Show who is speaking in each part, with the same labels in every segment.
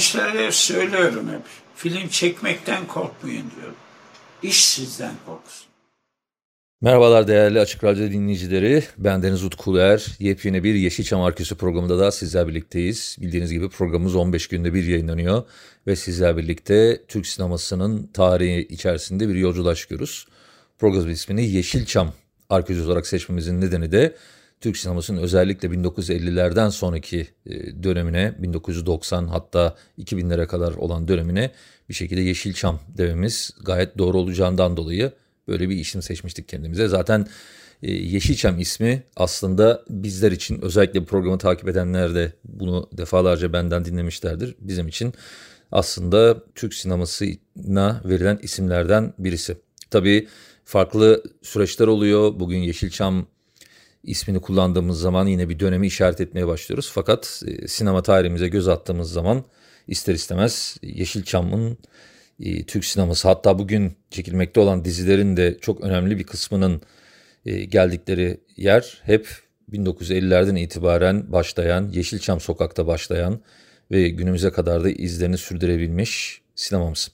Speaker 1: Gençlere söylüyorum hep. Film çekmekten korkmayın diyorum. İş sizden korksun.
Speaker 2: Merhabalar değerli Açık Radyo dinleyicileri. Ben Deniz Utkuler. Yepyeni bir Yeşilçam Arkası programında da sizler birlikteyiz. Bildiğiniz gibi programımız 15 günde bir yayınlanıyor. Ve sizler birlikte Türk sinemasının tarihi içerisinde bir yolculuğa çıkıyoruz. Programın ismini Yeşilçam Arkeoloji olarak seçmemizin nedeni de Türk sinemasının özellikle 1950'lerden sonraki e, dönemine 1990 hatta 2000'lere kadar olan dönemine bir şekilde Yeşilçam dememiz gayet doğru olacağından dolayı böyle bir isim seçmiştik kendimize. Zaten e, Yeşilçam ismi aslında bizler için özellikle programı takip edenler de bunu defalarca benden dinlemişlerdir. Bizim için aslında Türk sinemasına verilen isimlerden birisi. Tabii farklı süreçler oluyor. Bugün Yeşilçam ismini kullandığımız zaman yine bir dönemi işaret etmeye başlıyoruz. Fakat e, sinema tarihimize göz attığımız zaman ister istemez Yeşilçam'ın e, Türk sineması hatta bugün çekilmekte olan dizilerin de çok önemli bir kısmının e, geldikleri yer hep 1950'lerden itibaren başlayan Yeşilçam sokakta başlayan ve günümüze kadar da izlerini sürdürebilmiş sinemamız.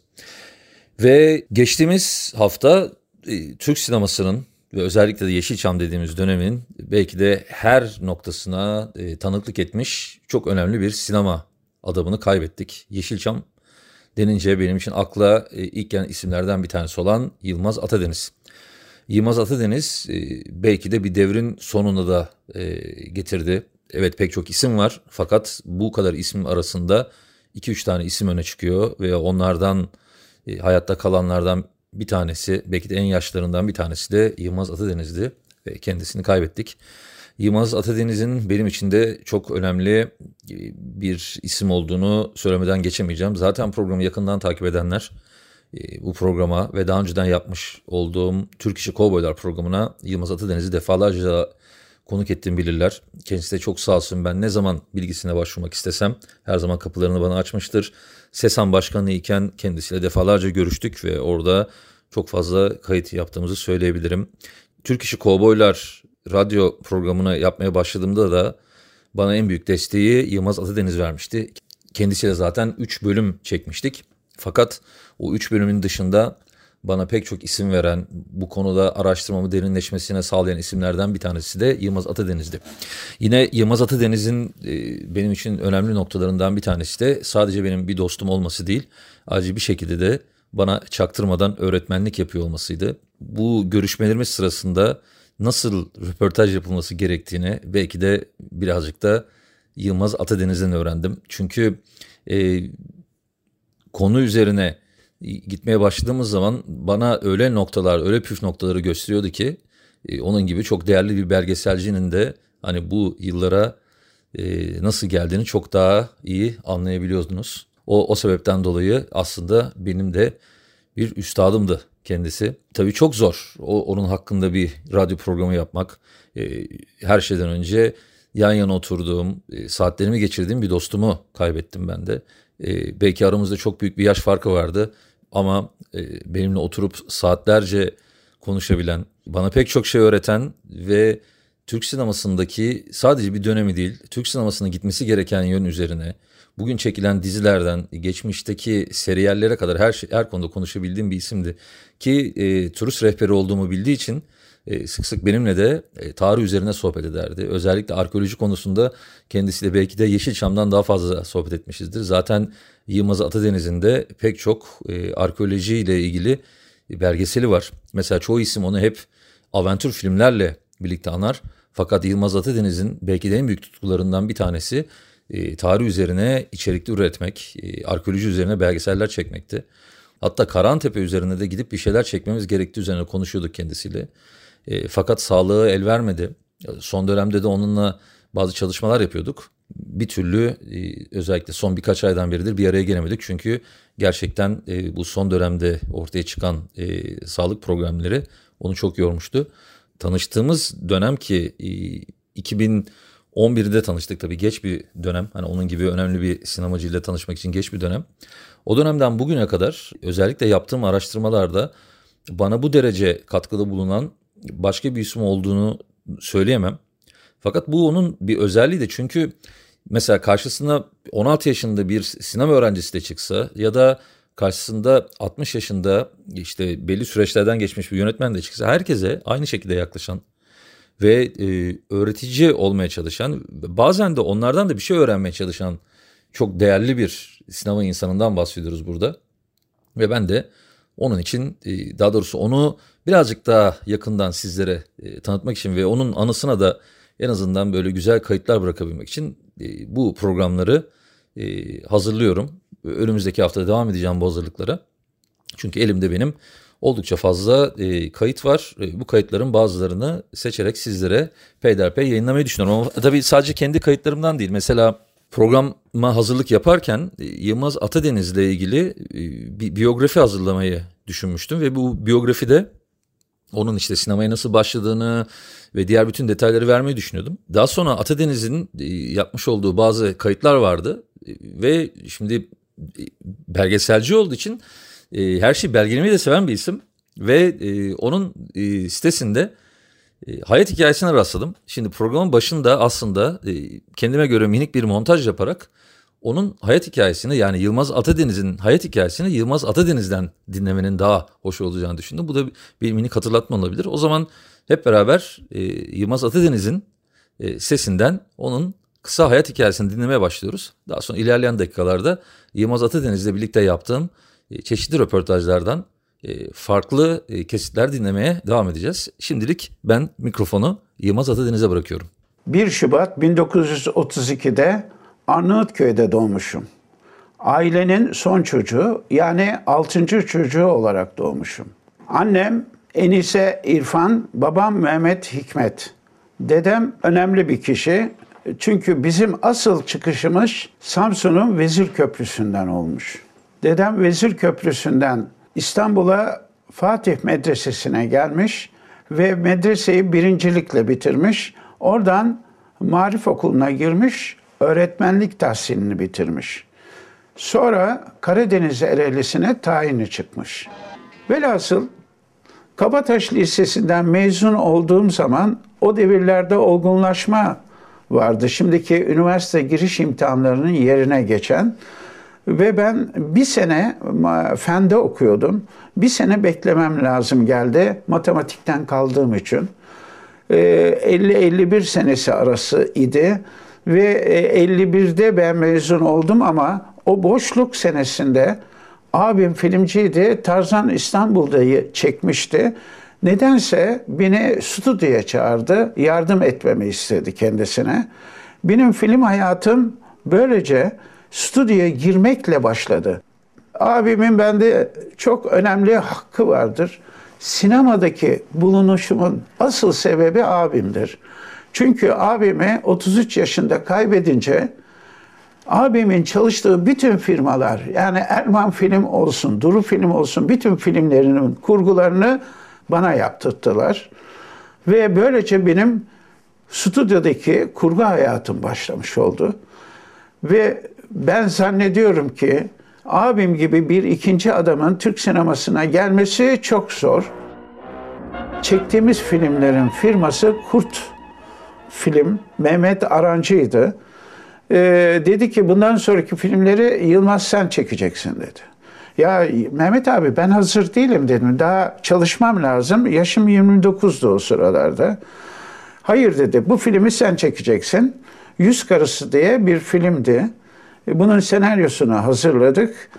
Speaker 2: Ve geçtiğimiz hafta e, Türk sinemasının ve özellikle de Yeşilçam dediğimiz dönemin belki de her noktasına e, tanıklık etmiş çok önemli bir sinema adamını kaybettik. Yeşilçam denince benim için akla e, ilk gelen isimlerden bir tanesi olan Yılmaz Atadeniz. Yılmaz Atadeniz e, belki de bir devrin sonunu da e, getirdi. Evet pek çok isim var fakat bu kadar isim arasında 2-3 tane isim öne çıkıyor ve onlardan e, hayatta kalanlardan bir tanesi belki de en yaşlarından bir tanesi de Yılmaz Atadeniz'di ve kendisini kaybettik. Yılmaz Atadeniz'in benim için de çok önemli e, bir isim olduğunu söylemeden geçemeyeceğim. Zaten programı yakından takip edenler e, bu programa ve daha önceden yapmış olduğum Türk İşi Kovboylar programına Yılmaz Atadeniz'i defalarca konuk ettiğimi bilirler. Kendisi de çok sağ olsun ben ne zaman bilgisine başvurmak istesem her zaman kapılarını bana açmıştır. SESAM Başkanı iken kendisiyle defalarca görüştük ve orada çok fazla kayıt yaptığımızı söyleyebilirim. Türk İşi Kovboylar radyo programını yapmaya başladığımda da bana en büyük desteği Yılmaz Atadeniz vermişti. Kendisiyle zaten 3 bölüm çekmiştik. Fakat o 3 bölümün dışında bana pek çok isim veren, bu konuda araştırmamı derinleşmesine sağlayan isimlerden bir tanesi de Yılmaz Atadeniz'di. Yine Yılmaz Atadeniz'in e, benim için önemli noktalarından bir tanesi de sadece benim bir dostum olması değil, acil bir şekilde de bana çaktırmadan öğretmenlik yapıyor olmasıydı. Bu görüşmelerimiz sırasında nasıl röportaj yapılması gerektiğini belki de birazcık da Yılmaz Atadeniz'den öğrendim. Çünkü e, konu üzerine gitmeye başladığımız zaman bana öyle noktalar, öyle püf noktaları gösteriyordu ki e, onun gibi çok değerli bir belgeselcinin de hani bu yıllara e, nasıl geldiğini çok daha iyi anlayabiliyordunuz. O, o sebepten dolayı aslında benim de bir üstadımdı kendisi. Tabii çok zor o, onun hakkında bir radyo programı yapmak. E, her şeyden önce yan yana oturduğum, saatlerimi geçirdiğim bir dostumu kaybettim ben de. E, belki aramızda çok büyük bir yaş farkı vardı ama e, benimle oturup saatlerce konuşabilen, bana pek çok şey öğreten ve Türk sinemasındaki sadece bir dönemi değil, Türk sinemasına gitmesi gereken yön üzerine bugün çekilen dizilerden geçmişteki seriyellere kadar her şey, her konuda konuşabildiğim bir isimdi. Ki e, turist rehberi olduğumu bildiği için e, sık sık benimle de e, tarih üzerine sohbet ederdi. Özellikle arkeoloji konusunda kendisiyle belki de Yeşilçam'dan daha fazla sohbet etmişizdir. Zaten Yılmaz Atadeniz'in de pek çok e, arkeoloji ile ilgili belgeseli var. Mesela çoğu isim onu hep aventür filmlerle birlikte anar. Fakat Yılmaz Atadeniz'in belki de en büyük tutkularından bir tanesi e, tarih üzerine içerikli üretmek, e, arkeoloji üzerine belgeseller çekmekti. Hatta Karantepe üzerine de gidip bir şeyler çekmemiz gerektiği üzerine konuşuyorduk kendisiyle. E, fakat sağlığı el vermedi. Son dönemde de onunla bazı çalışmalar yapıyorduk. Bir türlü e, özellikle son birkaç aydan beridir bir araya gelemedik. Çünkü gerçekten e, bu son dönemde ortaya çıkan e, sağlık programları onu çok yormuştu. Tanıştığımız dönem ki 2011'de tanıştık tabii geç bir dönem. Hani onun gibi önemli bir sinemacıyla tanışmak için geç bir dönem. O dönemden bugüne kadar özellikle yaptığım araştırmalarda bana bu derece katkıda bulunan başka bir isim olduğunu söyleyemem. Fakat bu onun bir özelliği de çünkü mesela karşısına 16 yaşında bir sinema öğrencisi de çıksa ya da karşısında 60 yaşında işte belli süreçlerden geçmiş bir yönetmen de çıksa herkese aynı şekilde yaklaşan ve e, öğretici olmaya çalışan bazen de onlardan da bir şey öğrenmeye çalışan çok değerli bir sinema insanından bahsediyoruz burada. Ve ben de onun için e, daha doğrusu onu birazcık daha yakından sizlere e, tanıtmak için ve onun anısına da en azından böyle güzel kayıtlar bırakabilmek için e, bu programları hazırlıyorum. Önümüzdeki hafta devam edeceğim bu hazırlıklara. Çünkü elimde benim oldukça fazla kayıt var. bu kayıtların bazılarını seçerek sizlere peyderpey yayınlamayı düşünüyorum. Ama tabii sadece kendi kayıtlarımdan değil. Mesela programa hazırlık yaparken e, Yılmaz Atadeniz ile ilgili e, bir biyografi hazırlamayı düşünmüştüm ve bu biyografide onun işte sinemaya nasıl başladığını ve diğer bütün detayları vermeyi düşünüyordum. Daha sonra Atadeniz'in e, yapmış olduğu bazı kayıtlar vardı ve şimdi belgeselci olduğu için her şeyi belgelemeyi de seven bir isim ve onun sitesinde e, hayat hikayesine rastladım. Şimdi programın başında aslında e, kendime göre minik bir montaj yaparak onun hayat hikayesini yani Yılmaz Atadeniz'in hayat hikayesini Yılmaz Atadeniz'den dinlemenin daha hoş olacağını düşündüm. Bu da bir minik hatırlatma olabilir. O zaman hep beraber e, Yılmaz Atadeniz'in sesinden onun kısa hayat hikayesini dinlemeye başlıyoruz. Daha sonra ilerleyen dakikalarda Yılmaz Atadeniz'le birlikte yaptığım çeşitli röportajlardan e, farklı e, kesitler dinlemeye devam edeceğiz. Şimdilik ben mikrofonu Yılmaz Atadeniz'e bırakıyorum.
Speaker 1: 1 Şubat 1932'de Arnavutköy'de doğmuşum. Ailenin son çocuğu yani altıncı çocuğu olarak doğmuşum. Annem Enise İrfan, babam Mehmet Hikmet. Dedem önemli bir kişi. Çünkü bizim asıl çıkışımız Samsun'un Vezir Köprüsü'nden olmuş. Dedem Vezir Köprüsü'nden İstanbul'a Fatih Medresesi'ne gelmiş ve medreseyi birincilikle bitirmiş. Oradan Marif Okulu'na girmiş, öğretmenlik tahsilini bitirmiş. Sonra Karadeniz Ereğlisi'ne tayini çıkmış. Velhasıl Kabataş Lisesi'nden mezun olduğum zaman o devirlerde olgunlaşma vardı. Şimdiki üniversite giriş imtihanlarının yerine geçen ve ben bir sene fende okuyordum. Bir sene beklemem lazım geldi matematikten kaldığım için. 50-51 ee, senesi arası idi ve 51'de e, ben mezun oldum ama o boşluk senesinde abim filmciydi. Tarzan İstanbul'da çekmişti. Nedense beni stüdyoya çağırdı. Yardım etmemi istedi kendisine. Benim film hayatım böylece stüdyoya girmekle başladı. Abimin bende çok önemli hakkı vardır. Sinemadaki bulunuşumun asıl sebebi abimdir. Çünkü abimi 33 yaşında kaybedince abimin çalıştığı bütün firmalar yani Erman Film olsun, Duru Film olsun bütün filmlerinin kurgularını bana yaptırttılar. Ve böylece benim stüdyodaki kurgu hayatım başlamış oldu. Ve ben zannediyorum ki abim gibi bir ikinci adamın Türk sinemasına gelmesi çok zor. Çektiğimiz filmlerin firması Kurt Film, Mehmet Arancı'ydı. Ee, dedi ki bundan sonraki filmleri Yılmaz sen çekeceksin dedi. Ya Mehmet abi ben hazır değilim dedim. Daha çalışmam lazım. Yaşım 29'du o sıralarda. Hayır dedi bu filmi sen çekeceksin. Yüz Karısı diye bir filmdi. E, bunun senaryosunu hazırladık.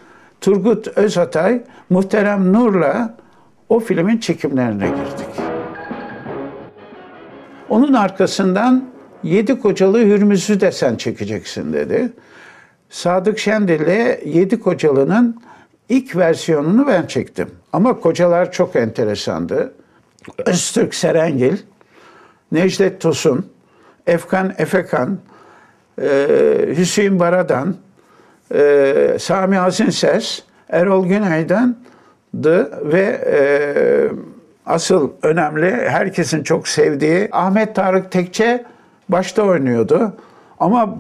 Speaker 1: Turgut Özatay, Muhterem Nur'la o filmin çekimlerine girdik. Onun arkasından Yedi Kocalı Hürmüz'ü de sen çekeceksin dedi. Sadık Şendil'le Yedi Kocalı'nın ilk versiyonunu ben çektim. Ama kocalar çok enteresandı. Öztürk Serengil, Necdet Tosun, Efkan Efekan, Hüseyin Baradan, e, Sami Azinses, Erol Günay'dandı ve e, asıl önemli herkesin çok sevdiği Ahmet Tarık Tekçe başta oynuyordu. Ama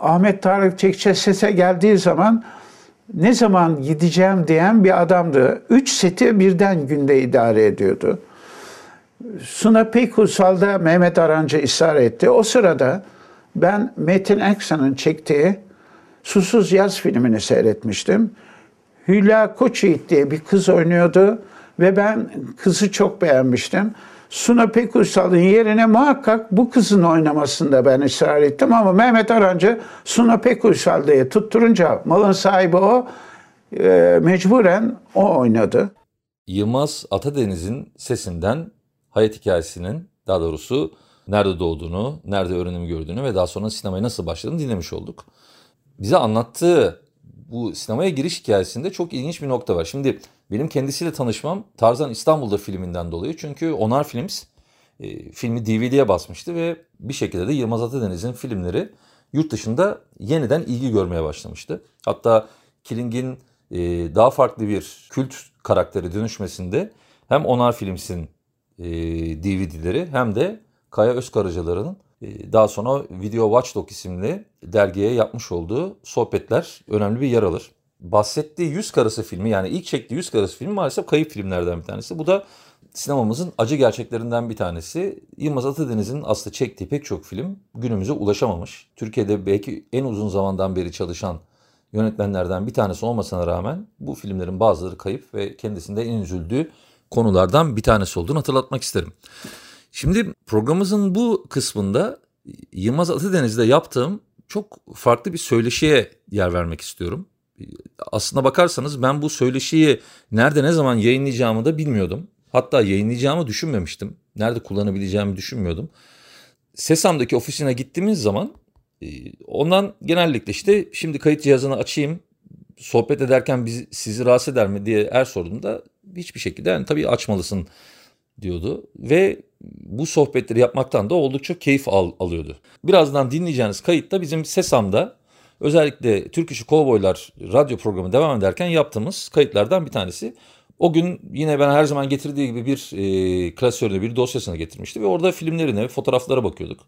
Speaker 1: Ahmet Tarık Tekçe sese geldiği zaman ne zaman gideceğim diyen bir adamdı. Üç seti birden günde idare ediyordu. Suna Peykusal'da Mehmet Arancı ısrar etti. O sırada ben Metin Eksan'ın çektiği Susuz Yaz filmini seyretmiştim. Hülya Koçyiğit diye bir kız oynuyordu ve ben kızı çok beğenmiştim. Suna Pekuysal'ın yerine muhakkak bu kızın oynamasında ben ısrar ettim ama Mehmet Arancı Suna Pekuysal diye tutturunca malın sahibi o e, mecburen o oynadı.
Speaker 2: Yılmaz Atadeniz'in sesinden hayat hikayesinin daha doğrusu nerede doğduğunu, nerede öğrenim gördüğünü ve daha sonra sinemaya nasıl başladığını dinlemiş olduk. Bize anlattığı bu sinemaya giriş hikayesinde çok ilginç bir nokta var. Şimdi benim kendisiyle tanışmam Tarzan İstanbul'da filminden dolayı. Çünkü Onar Films e, filmi DVD'ye basmıştı ve bir şekilde de Yılmaz Atadeniz'in filmleri yurt dışında yeniden ilgi görmeye başlamıştı. Hatta Killing'in e, daha farklı bir kült karakteri dönüşmesinde hem Onar Films'in e, DVD'leri hem de Kaya Özkaracalar'ın e, daha sonra Video Watchdog isimli dergiye yapmış olduğu sohbetler önemli bir yer alır. Bahsettiği Yüz Karası filmi yani ilk çektiği Yüz Karası filmi maalesef kayıp filmlerden bir tanesi. Bu da sinemamızın acı gerçeklerinden bir tanesi. Yılmaz Atadeniz'in aslında çektiği pek çok film günümüze ulaşamamış. Türkiye'de belki en uzun zamandan beri çalışan yönetmenlerden bir tanesi olmasına rağmen bu filmlerin bazıları kayıp ve kendisinde en üzüldüğü konulardan bir tanesi olduğunu hatırlatmak isterim. Şimdi programımızın bu kısmında Yılmaz Atadeniz'de yaptığım çok farklı bir söyleşiye yer vermek istiyorum. Aslına bakarsanız ben bu söyleşiyi nerede ne zaman yayınlayacağımı da bilmiyordum. Hatta yayınlayacağımı düşünmemiştim. Nerede kullanabileceğimi düşünmüyordum. Sesam'daki ofisine gittiğimiz zaman e, ondan genellikle işte şimdi kayıt cihazını açayım sohbet ederken bizi, sizi rahatsız eder mi diye er sorduğumda hiçbir şekilde yani tabii açmalısın diyordu ve bu sohbetleri yapmaktan da oldukça keyif al, alıyordu. Birazdan dinleyeceğiniz kayıtta bizim Sesam'da özellikle Türk İşi Kovboylar radyo programı devam ederken yaptığımız kayıtlardan bir tanesi. O gün yine ben her zaman getirdiği gibi bir e, klasörüne bir dosyasını getirmişti ve orada filmlerine, fotoğraflara bakıyorduk.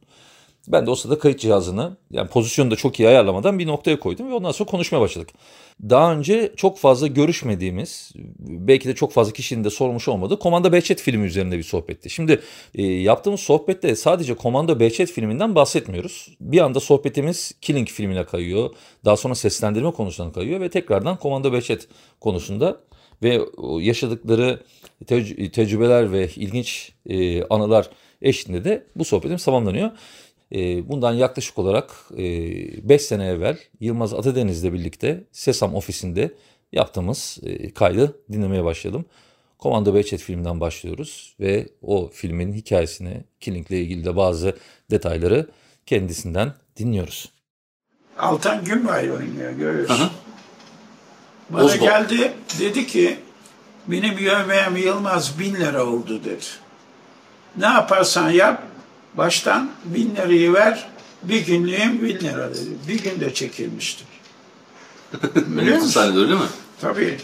Speaker 2: Ben de o sırada kayıt cihazını yani pozisyonu da çok iyi ayarlamadan bir noktaya koydum ve ondan sonra konuşmaya başladık. Daha önce çok fazla görüşmediğimiz belki de çok fazla kişinin de sormuş olmadığı Komando Behçet filmi üzerinde bir sohbetti. Şimdi e, yaptığımız sohbette sadece Komando Behçet filminden bahsetmiyoruz. Bir anda sohbetimiz Killing filmine kayıyor. Daha sonra seslendirme konusuna kayıyor ve tekrardan Komando Behçet konusunda ve yaşadıkları tec- tecrübeler ve ilginç e, anılar eşliğinde de bu sohbetimiz tamamlanıyor. Ee, bundan yaklaşık olarak 5 e, sene evvel Yılmaz Atadeniz'le birlikte Sesam ofisinde yaptığımız e, kaydı dinlemeye başladım. Komando Behçet filminden başlıyoruz ve o filmin hikayesini, Killing'le ilgili de bazı detayları kendisinden dinliyoruz.
Speaker 1: Altan Günbay oynuyor görüyorsun. Hı hı. Bana Bozbo. geldi dedi ki benim yövmeyem Yılmaz bin lira oldu dedi. Ne yaparsan yap Baştan bin lirayı ver, bir günlüğüm bin lira dedi. Bir günde çekilmiştir.
Speaker 2: Musun? Sahnede öyle mi?
Speaker 1: Tabii.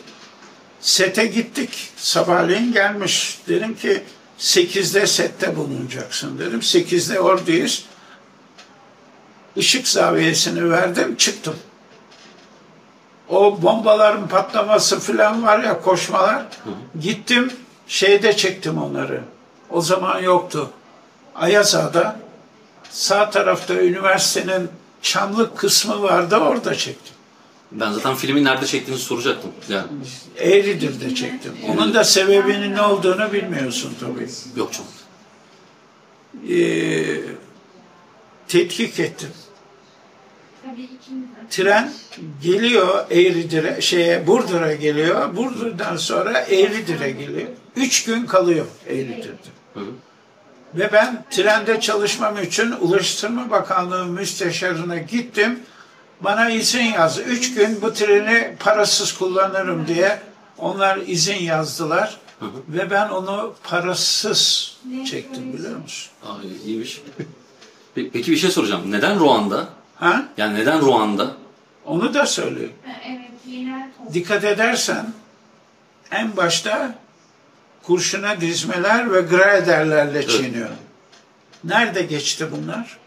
Speaker 1: Sete gittik. Sabahleyin gelmiş. Dedim ki sekizde sette bulunacaksın dedim. Sekizde oradayız. Işık zaviyesini verdim, çıktım. O bombaların patlaması falan var ya koşmalar. Hı. Gittim şeyde çektim onları. O zaman yoktu. Ayazağa'da sağ tarafta üniversitenin Çamlık kısmı vardı orada çektim.
Speaker 2: Ben zaten filmi nerede çektiğinizi soracaktım. Yani.
Speaker 1: Eğridir'de çektim. Onun da sebebinin ne olduğunu bilmiyorsun tabii.
Speaker 2: Yok çok.
Speaker 1: Ee, tetkik ettim. Tren geliyor Eğridir'e, şeye Burdur'a geliyor. Burdur'dan sonra Eğridir'e geliyor. Üç gün kalıyor Eğridir'de. Hı hı. Ve ben trende çalışmam için Ulaştırma Bakanlığı müsteşarına gittim. Bana izin yazdı. Üç gün bu treni parasız kullanırım diye onlar izin yazdılar. Hı hı. Ve ben onu parasız çektim biliyor musun?
Speaker 2: Aa, iyiymiş. Pe- Peki bir şey soracağım. Neden Ruanda?
Speaker 1: Ha?
Speaker 2: Yani neden Ruanda?
Speaker 1: Onu da söyleyeyim.
Speaker 3: Evet.
Speaker 1: Dikkat edersen en başta kurşuna dizmeler ve graderlerle çiğniyor. Nerede geçti bunlar?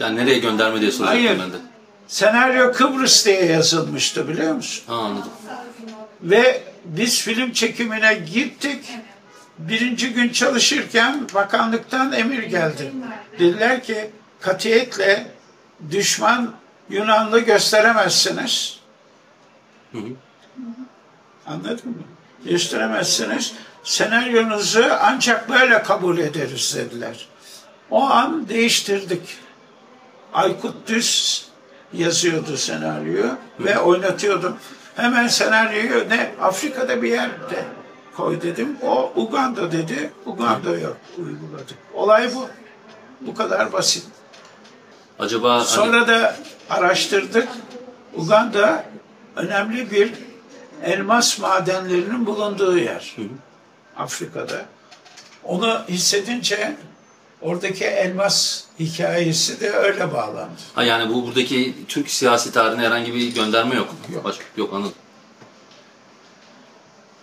Speaker 2: Yani nereye gönderme diye soracaktım
Speaker 1: Hayır.
Speaker 2: ben de.
Speaker 1: Senaryo Kıbrıs diye yazılmıştı biliyor musun?
Speaker 2: Ha, anladım.
Speaker 1: Ve biz film çekimine gittik. Birinci gün çalışırken bakanlıktan emir geldi. Dediler ki katiyetle düşman Yunanlı gösteremezsiniz. Anladın mı? Gösteremezsiniz. Senaryonuzu ancak böyle kabul ederiz dediler. O an değiştirdik. Aykut Düz yazıyordu senaryoyu ve oynatıyordum. Hemen senaryoyu ne Afrika'da bir yerde koy dedim. O Uganda dedi. Uganda yok uyguladık. Olay bu. Bu kadar basit.
Speaker 2: Acaba hani-
Speaker 1: Sonra da araştırdık. Uganda önemli bir elmas madenlerinin bulunduğu yer. Afrika'da. Onu hissedince oradaki elmas hikayesi de öyle bağlandı.
Speaker 2: ha, yani bu buradaki Türk siyasi tarihine herhangi bir gönderme yok.
Speaker 1: Yok.
Speaker 2: Başka, yok anladım.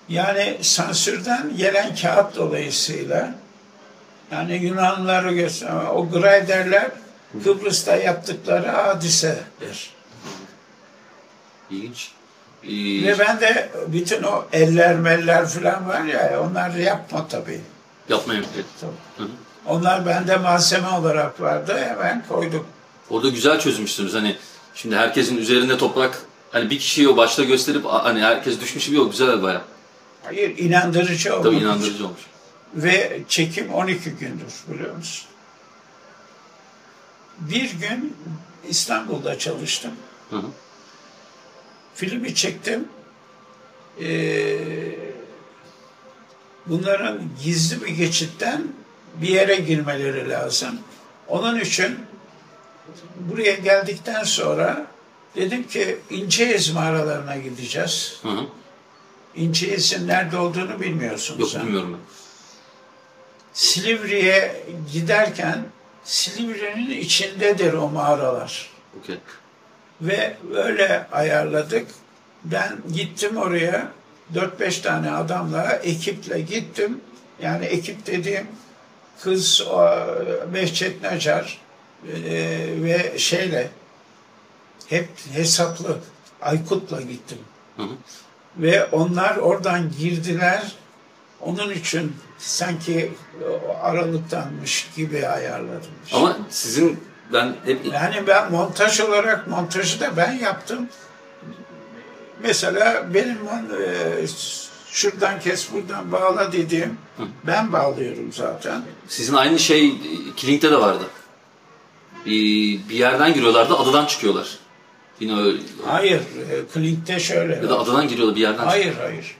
Speaker 1: Yani sansürden gelen kağıt dolayısıyla yani Yunanlıları göster o Graiderler Kıbrıs'ta yaptıkları hadisedir.
Speaker 2: İlginç. Ee,
Speaker 1: Ve ben de bütün o eller meller falan var ya onları yapma tabii.
Speaker 2: yapmayın.
Speaker 1: Tabii.
Speaker 2: Hı hı.
Speaker 1: Onlar bende malzeme olarak vardı hemen koydum.
Speaker 2: Orada güzel çözmüşsünüz. Hani şimdi herkesin üzerinde toprak hani bir kişiyi o başta gösterip hani herkes düşmüş gibi o güzel baya.
Speaker 1: Hayır inandırıcı olmuş.
Speaker 2: Tabii inandırıcı olmuş.
Speaker 1: Ve çekim 12 gündür biliyor musun? Bir gün İstanbul'da çalıştım.
Speaker 2: Hı hı.
Speaker 1: Filmi çektim. Ee, bunların gizli bir geçitten bir yere girmeleri lazım. Onun için buraya geldikten sonra dedim ki İnceyiz mağaralarına gideceğiz.
Speaker 2: Hı hı.
Speaker 1: İnceyiz nerede olduğunu bilmiyorsun
Speaker 2: Yok
Speaker 1: sen.
Speaker 2: bilmiyorum ben.
Speaker 1: Silivri'ye giderken Silivri'nin içindedir o mağaralar.
Speaker 2: Okey.
Speaker 1: Ve öyle ayarladık. Ben gittim oraya 4-5 tane adamla, ekiple gittim. Yani ekip dediğim kız Behçet Nacar e, ve şeyle hep hesaplı Aykut'la gittim.
Speaker 2: Hı hı.
Speaker 1: Ve onlar oradan girdiler. Onun için sanki aralıktanmış gibi ayarladım.
Speaker 2: Ama sizin ben hep
Speaker 1: Yani ben montaj olarak montajı da ben yaptım. Mesela benim e, şuradan kes buradan bağla dediğim ben bağlıyorum zaten.
Speaker 2: sizin aynı şey Killing'de de vardı. Bir, bir yerden giriyorlardı adadan çıkıyorlar. Yine öyle.
Speaker 1: Hayır, e, Klink'te şöyle.
Speaker 2: Ya da adadan giriyorlar bir yerden.
Speaker 1: Hayır, hayır.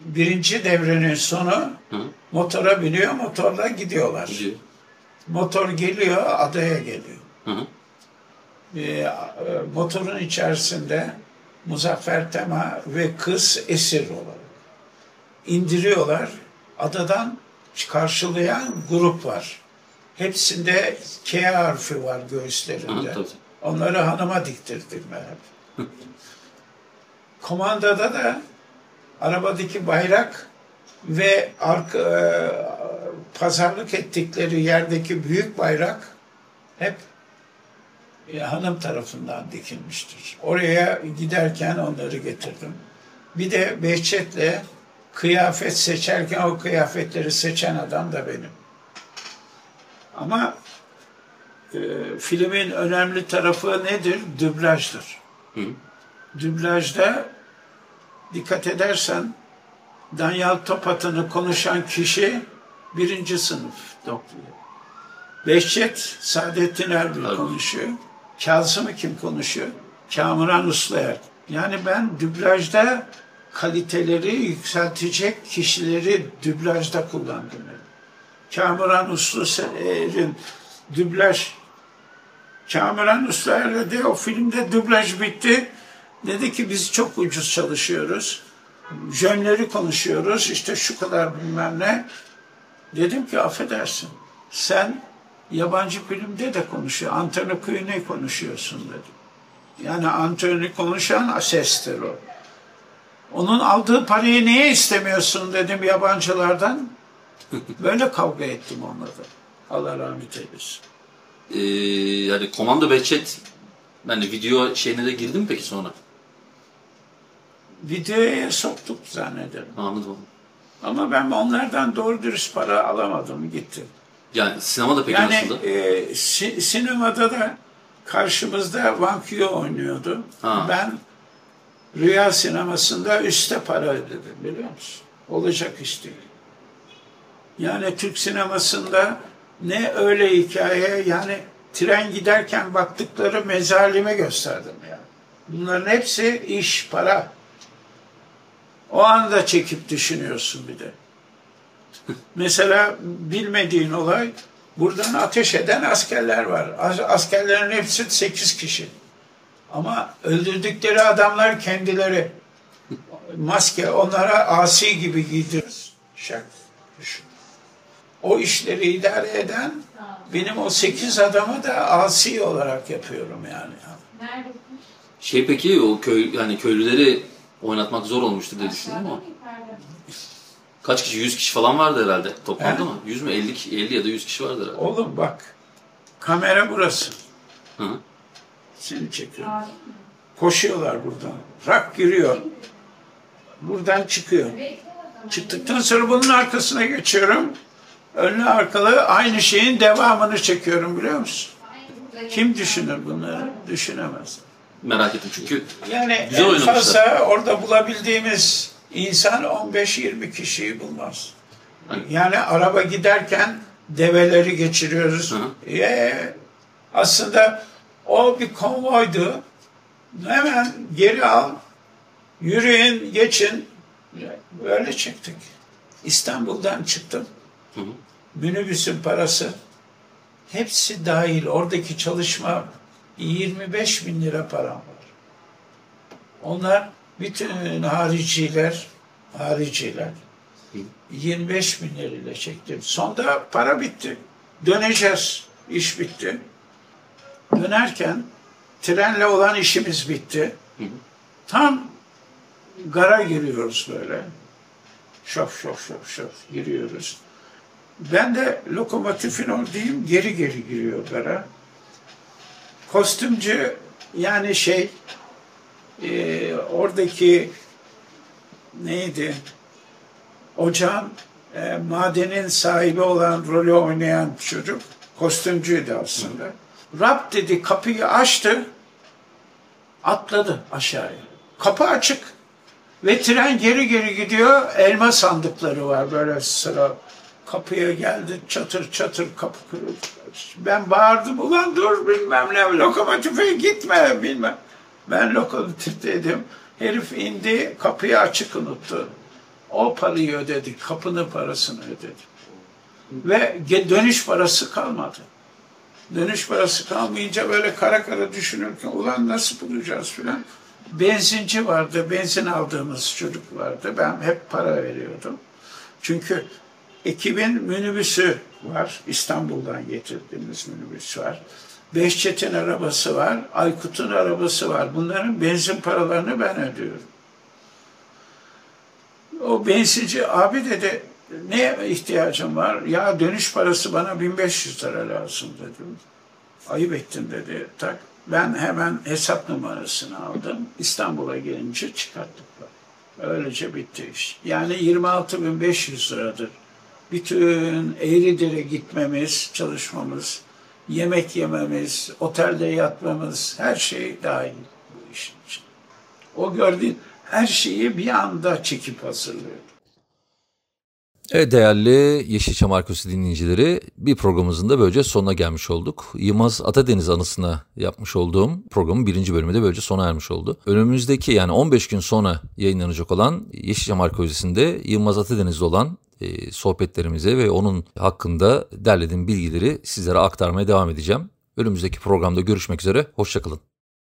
Speaker 1: Birinci devrenin sonu
Speaker 2: Hı.
Speaker 1: motora biniyor, motorla gidiyorlar.
Speaker 2: Gidiyor.
Speaker 1: Motor geliyor, adaya geliyor.
Speaker 2: Hı hı.
Speaker 1: e, e, motorun içerisinde Muzaffer Tema ve kız esir olarak indiriyorlar. Adadan karşılayan grup var. Hepsinde K harfi var göğüslerinde.
Speaker 2: Hı, tabii.
Speaker 1: Onları hanıma diktirdim ben hep. Komandada da arabadaki bayrak ve arka, e, pazarlık ettikleri yerdeki büyük bayrak hep e, hanım tarafından dikilmiştir. Oraya giderken onları getirdim. Bir de Behçet'le kıyafet seçerken o kıyafetleri seçen adam da benim. Ama e, filmin önemli tarafı nedir? Dublajdır.
Speaker 2: Hı.
Speaker 1: Dublajda dikkat edersen Danyal Topat'ını konuşan kişi birinci sınıf doktor. Behçet Saadettin Erbil
Speaker 2: Tabii.
Speaker 1: konuşuyor. Kazım'ı kim konuşuyor? Kamuran Uslayer. Yani ben dublajda kaliteleri yükseltecek kişileri dublajda kullandım. Kamuran Usluer'in dublaj Kamuran Usluer de o filmde dublaj bitti. Dedi ki biz çok ucuz çalışıyoruz. Jönleri konuşuyoruz. işte şu kadar bilmem ne. Dedim ki affedersin. Sen yabancı filmde de konuşuyor. Anthony Quinn'e konuşuyorsun dedim. Yani Anthony konuşan sestir o. Onun aldığı parayı niye istemiyorsun dedim yabancılardan. Böyle kavga ettim onunla da. Allah rahmet eylesin.
Speaker 3: Ee, yani Komando Behçet ben de video şeyine de girdim peki sonra?
Speaker 1: Videoya soktuk zannederim.
Speaker 3: Anladım.
Speaker 1: Ama ben onlardan doğru dürüst para alamadım gitti.
Speaker 3: Yani sinemada peki
Speaker 1: Yani
Speaker 3: nasıldı?
Speaker 1: e, si- sinemada da karşımızda Vankyo oynuyordu.
Speaker 3: Ha.
Speaker 1: Ben Rüya sinemasında üste para ödedim biliyor musun? Olacak iş değil. Yani Türk sinemasında ne öyle hikaye yani tren giderken baktıkları mezalime gösterdim yani. Bunların hepsi iş, para. O anda çekip düşünüyorsun bir de. Mesela bilmediğin olay buradan ateş eden askerler var. As- Askerlerin hepsi 8 kişi. Ama öldürdükleri adamlar kendileri. Maske onlara asi gibi giydiriyoruz. Şak. düşün. O işleri idare eden benim o 8 adamı da asi olarak yapıyorum yani.
Speaker 4: Neredesin?
Speaker 3: Şey peki o köy yani köylüleri oynatmak zor olmuştu diye düşündüm ama kaç kişi? 100 kişi falan vardı herhalde toplamda
Speaker 1: He?
Speaker 3: mı? 100 mü? 50, ki- 50 ya da 100 kişi vardı herhalde.
Speaker 1: Oğlum bak. Kamera burası.
Speaker 3: Hı.
Speaker 1: Seni çekiyorum. Koşuyorlar buradan. Rak giriyor. Buradan çıkıyor. Çıktıktan sonra bunun arkasına geçiyorum. Önlü arkalı aynı şeyin devamını çekiyorum biliyor musun? Kim düşünür bunları? Düşünemez.
Speaker 3: Merak ettim çünkü
Speaker 1: Yani
Speaker 3: Güzel
Speaker 1: en fazla orada bulabildiğimiz insan 15-20 kişiyi bulmaz.
Speaker 3: Hani-
Speaker 1: Yani araba giderken develeri geçiriyoruz.
Speaker 3: Hı
Speaker 1: Ee, aslında o bir konvoydu. Hemen geri al, yürüyün, geçin. Böyle çıktık. İstanbul'dan çıktım.
Speaker 3: Hı hı.
Speaker 1: Minibüsün parası hepsi dahil. Oradaki çalışma 25 bin lira param var. Onlar bütün hariciler, hariciler 25 bin lirayla çektim. Sonda para bitti. Döneceğiz. İş bitti. Dönerken trenle olan işimiz bitti. Tam gara giriyoruz böyle. Şof şof şof şof giriyoruz. Ben de lokomotifin oradayım, geri geri giriyor gara. Kostümcü yani şey e, oradaki neydi? Ocağın e, madenin sahibi olan rolü oynayan çocuk kostümcüydü aslında. Rab dedi kapıyı açtı atladı aşağıya. Kapı açık ve tren geri geri gidiyor. Elma sandıkları var böyle sıra. Kapıya geldi çatır çatır kapı kırıldı. Ben bağırdım ulan dur bilmem ne lokomotife gitme bilmem. Ben lokomotifteydim. Herif indi kapıyı açık unuttu. O parayı ödedik. Kapının parasını ödedik. Ve dönüş parası kalmadı. Dönüş parası kalmayınca böyle kara kara düşünürken ulan nasıl bulacağız filan. Benzinci vardı, benzin aldığımız çocuk vardı. Ben hep para veriyordum. Çünkü ekibin minibüsü var. İstanbul'dan getirdiğimiz minibüs var. Behçet'in arabası var. Aykut'un arabası var. Bunların benzin paralarını ben ödüyorum. O benzinci abi dedi ne ihtiyacım var? Ya dönüş parası bana 1500 lira lazım dedim. Ayıp ettin dedi. Tak. Ben hemen hesap numarasını aldım. İstanbul'a gelince çıkarttık. Öylece bitti iş. Yani 26.500 liradır. Bütün Eğridir'e gitmemiz, çalışmamız, yemek yememiz, otelde yatmamız, her şey dahil bu işin için. O gördüğün her şeyi bir anda çekip hazırlıyor.
Speaker 2: Evet değerli Yeşilçam Arkosu dinleyicileri bir programımızın da böylece sonuna gelmiş olduk. Yılmaz Atadeniz anısına yapmış olduğum programın birinci bölümü de böylece sona ermiş oldu. Önümüzdeki yani 15 gün sonra yayınlanacak olan Yeşilçam Arkeolojisi'nde Yılmaz Atadeniz'de olan e, sohbetlerimize ve onun hakkında derlediğim bilgileri sizlere aktarmaya devam edeceğim. Önümüzdeki programda görüşmek üzere, hoşçakalın.